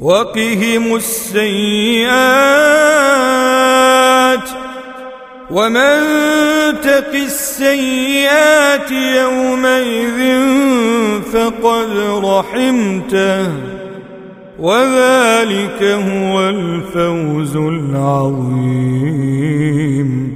وقهم السيئات ومن تق السيئات يومئذ فقد رحمته وذلك هو الفوز العظيم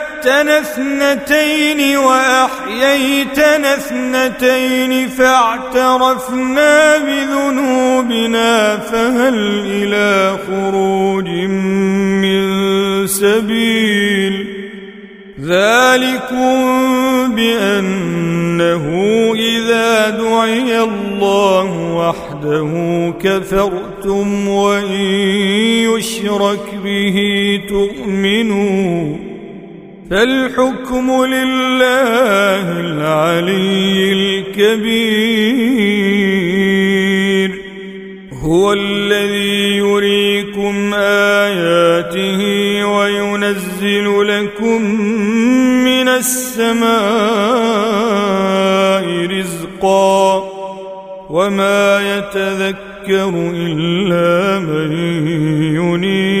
أمتنا اثنتين وأحييتنا اثنتين فاعترفنا بذنوبنا فهل إلى خروج من سبيل ذلكم بأنه إذا دعي الله وحده كفرتم وإن يشرك به تؤمنون الحكم لله العلي الكبير هو الذي يريكم اياته وينزل لكم من السماء رزقا وما يتذكر الا من ينير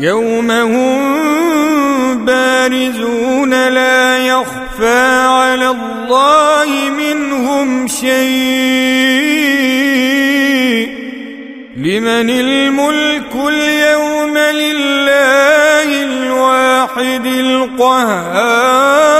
يوم هم بارزون لا يخفى على الله منهم شيء لمن الملك اليوم لله الواحد القهار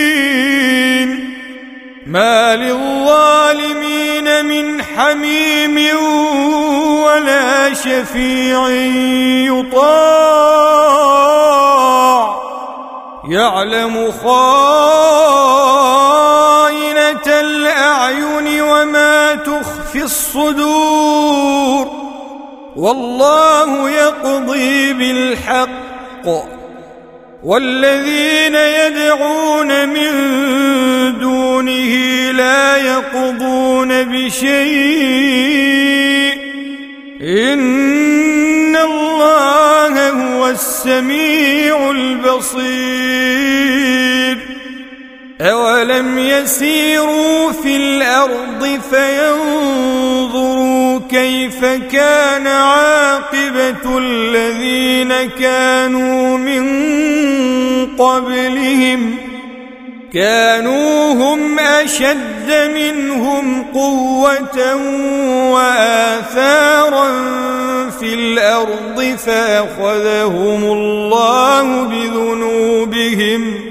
ما للظالمين من حميم ولا شفيع يطاع يعلم خائنة الأعين وما تخفي الصدور والله يقضي بالحق والذين يدعون من دونه لا يقضون بشيء ان الله هو السميع البصير اولم يسيروا في الارض فينظروا كيف كان عاقبة الذين كانوا من قبلهم كانوا هم أشد منهم قوة وآثارا في الأرض فأخذهم الله بذنوبهم ۖ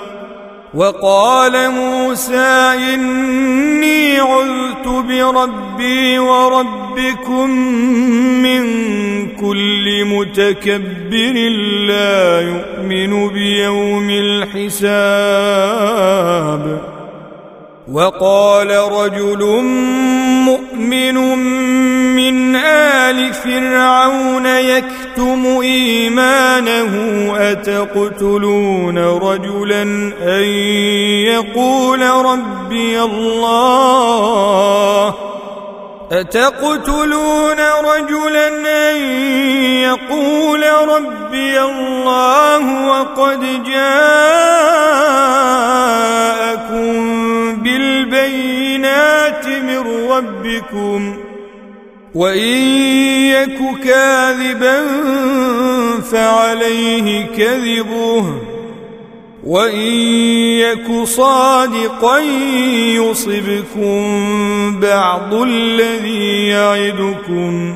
وقال موسى إني عذت بربي وربكم من كل متكبر لا يؤمن بيوم الحساب وقال رجل مؤمن من آل فرعون يكتم إيمانه أتقتلون رجلا أن يقول ربي الله أتقتلون رجلا أن يقول ربي الله وقد جاءكم بالبينات من ربكم وان يك كاذبا فعليه كذبه وان يك صادقا يصبكم بعض الذي يعدكم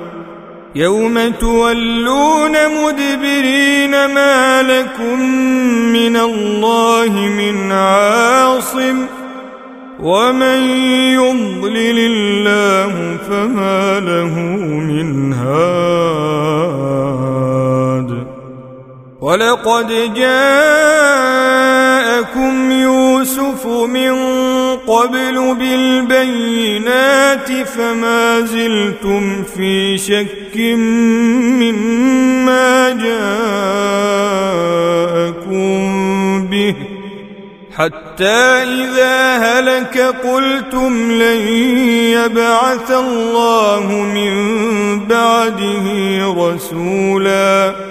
يوم تولون مدبرين ما لكم من الله من عاصم ومن يضلل الله فما له من هاد ولقد جاءكم يوسف من قبل بالبينات فما زلتم في شك مما جاءكم به حتى إذا هلك قلتم لن يبعث الله من بعده رسولاً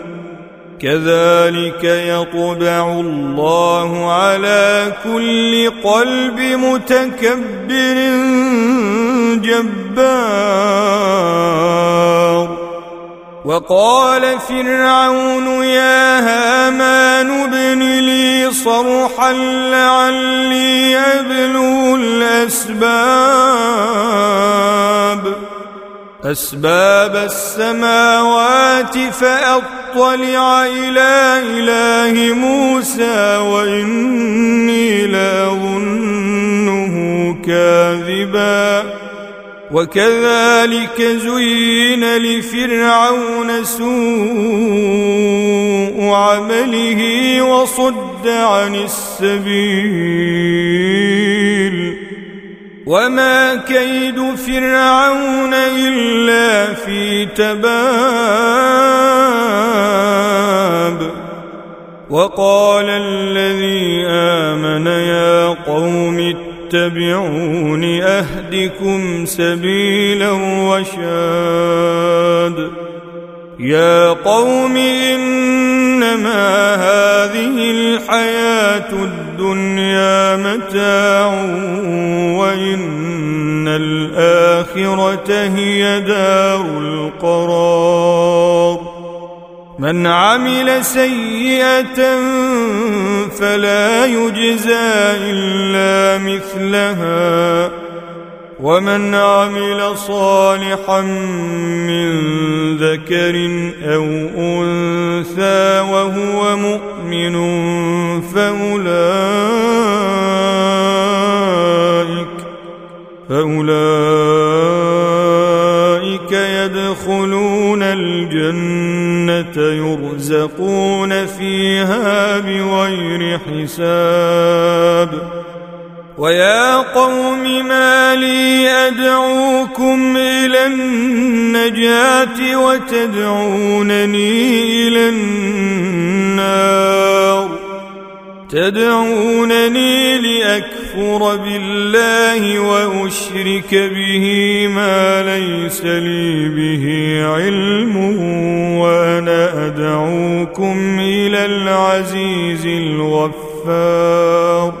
كذلك يطبع الله على كل قلب متكبر جبار وقال فرعون يا هامان ابن لي صرحا لعلي ابلغ الاسباب أسباب السماوات فأطلع إلى إله موسى وإني لأظنه كاذبا وكذلك زين لفرعون سوء عمله وصد عن السبيل وما كيد فرعون الا في تباب وقال الذي امن يا قوم اتبعون اهدكم سبيلا وشاد يا قوم انما هذه الحياه الدنيا متاع الآخرة هي دار القرار من عمل سيئة فلا يجزى إلا مثلها ومن عمل صالحا من ذكر أو أنثى وهو مؤمن فأولئك فأولئك يدخلون الجنة يرزقون فيها بغير حساب ويا قوم ما لي أدعوكم إلى النجاة وتدعونني إلى النار تدعونني لأكفر أكفر بالله وأشرك به ما ليس لي به علم وأنا أدعوكم إلى العزيز الغفار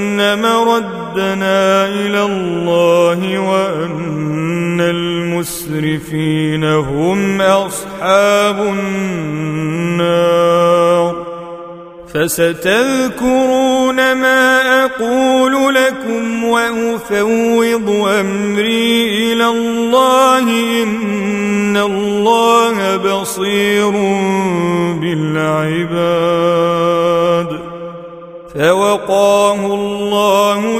مردنا إلى الله وأن المسرفين هم أصحاب النار فستذكرون ما أقول لكم وأفوض أمري إلى الله إن الله بصير بالعباد فوقاه الله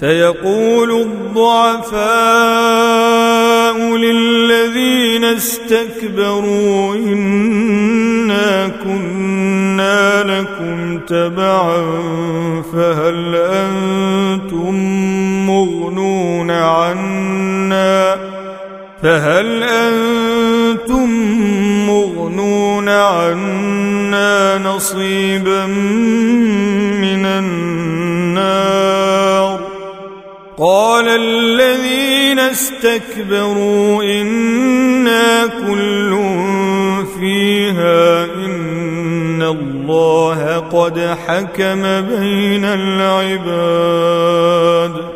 فيقول الضعفاء للذين استكبروا إنا كنا لكم تبعا فهل أنتم مغنون عنا فهل أنتم مغنون عنا نصيبا قال الذين استكبروا انا كل فيها ان الله قد حكم بين العباد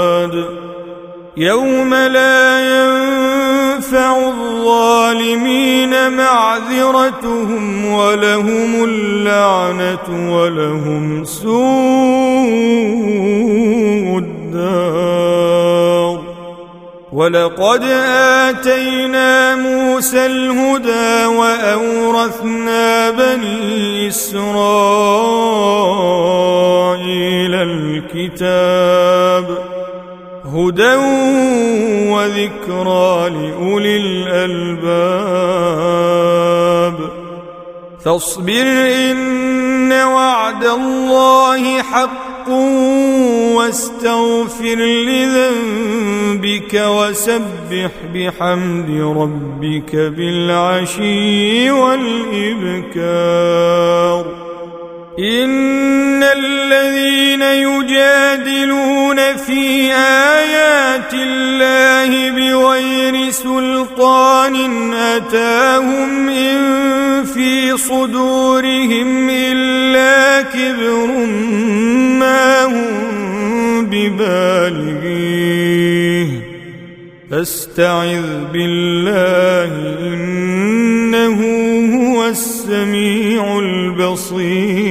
الأبواب يوم لا ينفع الظالمين معذرتهم ولهم اللعنة ولهم سوء الدار ولقد آتينا موسى الهدى وأورثنا بني إسرائيل الكتاب ۖ هدى وذكرى لاولي الالباب فاصبر ان وعد الله حق واستغفر لذنبك وسبح بحمد ربك بالعشي والابكار ان الذين يجادلون في آه سلطان أتاهم إن في صدورهم إلا كبر ما هم ببالغيه فاستعذ بالله إنه هو السميع البصير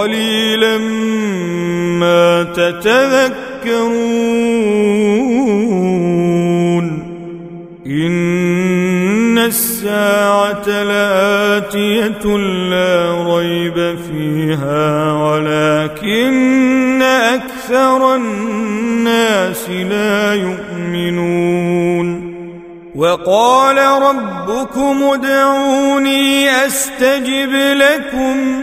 قليلا ما تتذكرون إن الساعة لآتية لا ريب فيها ولكن أكثر الناس لا يؤمنون وقال ربكم ادعوني أستجب لكم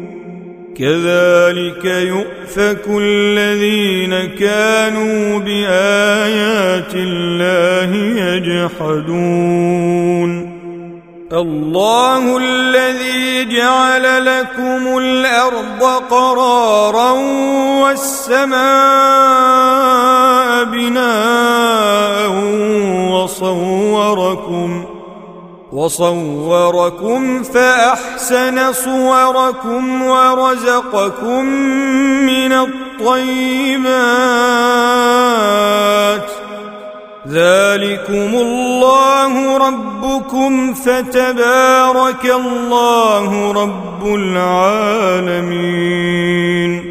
كذلك يؤفك الذين كانوا بايات الله يجحدون الله الذي جعل لكم الارض قرارا والسماء بناء وصوركم وصوركم فأحسن صوركم ورزقكم من الطيبات ذلكم الله ربكم فتبارك الله رب العالمين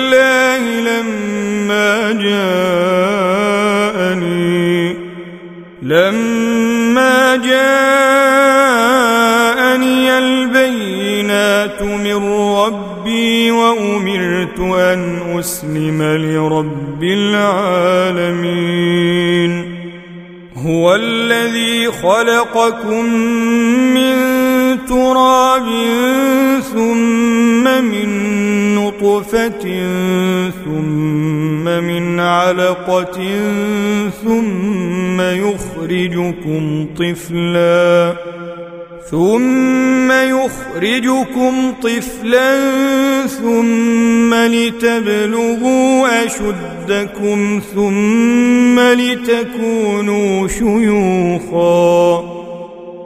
لما جاءني البينات من ربي وأمرت أن أسلم لرب العالمين هو الذي خلقكم من تراب ثم من نطفة ثم من علقة ثم يخرجكم طفلا ثم يخرجكم طفلا ثم لتبلغوا أشدكم ثم لتكونوا شيوخاً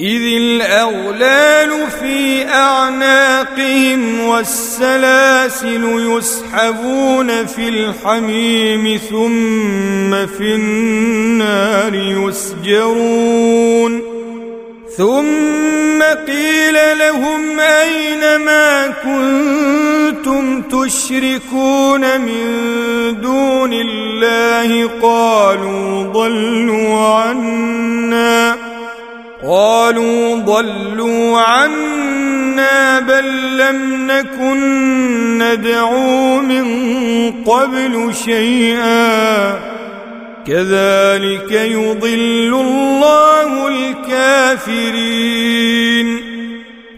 إذ الأغلال في أعناقهم والسلاسل يسحبون في الحميم ثم في النار يسجرون ثم قيل لهم أين ما كنتم تشركون من دون الله قالوا ضلوا عنا قالوا ضلوا عنا بل لم نكن ندعو من قبل شيئا كذلك يضل الله الكافرين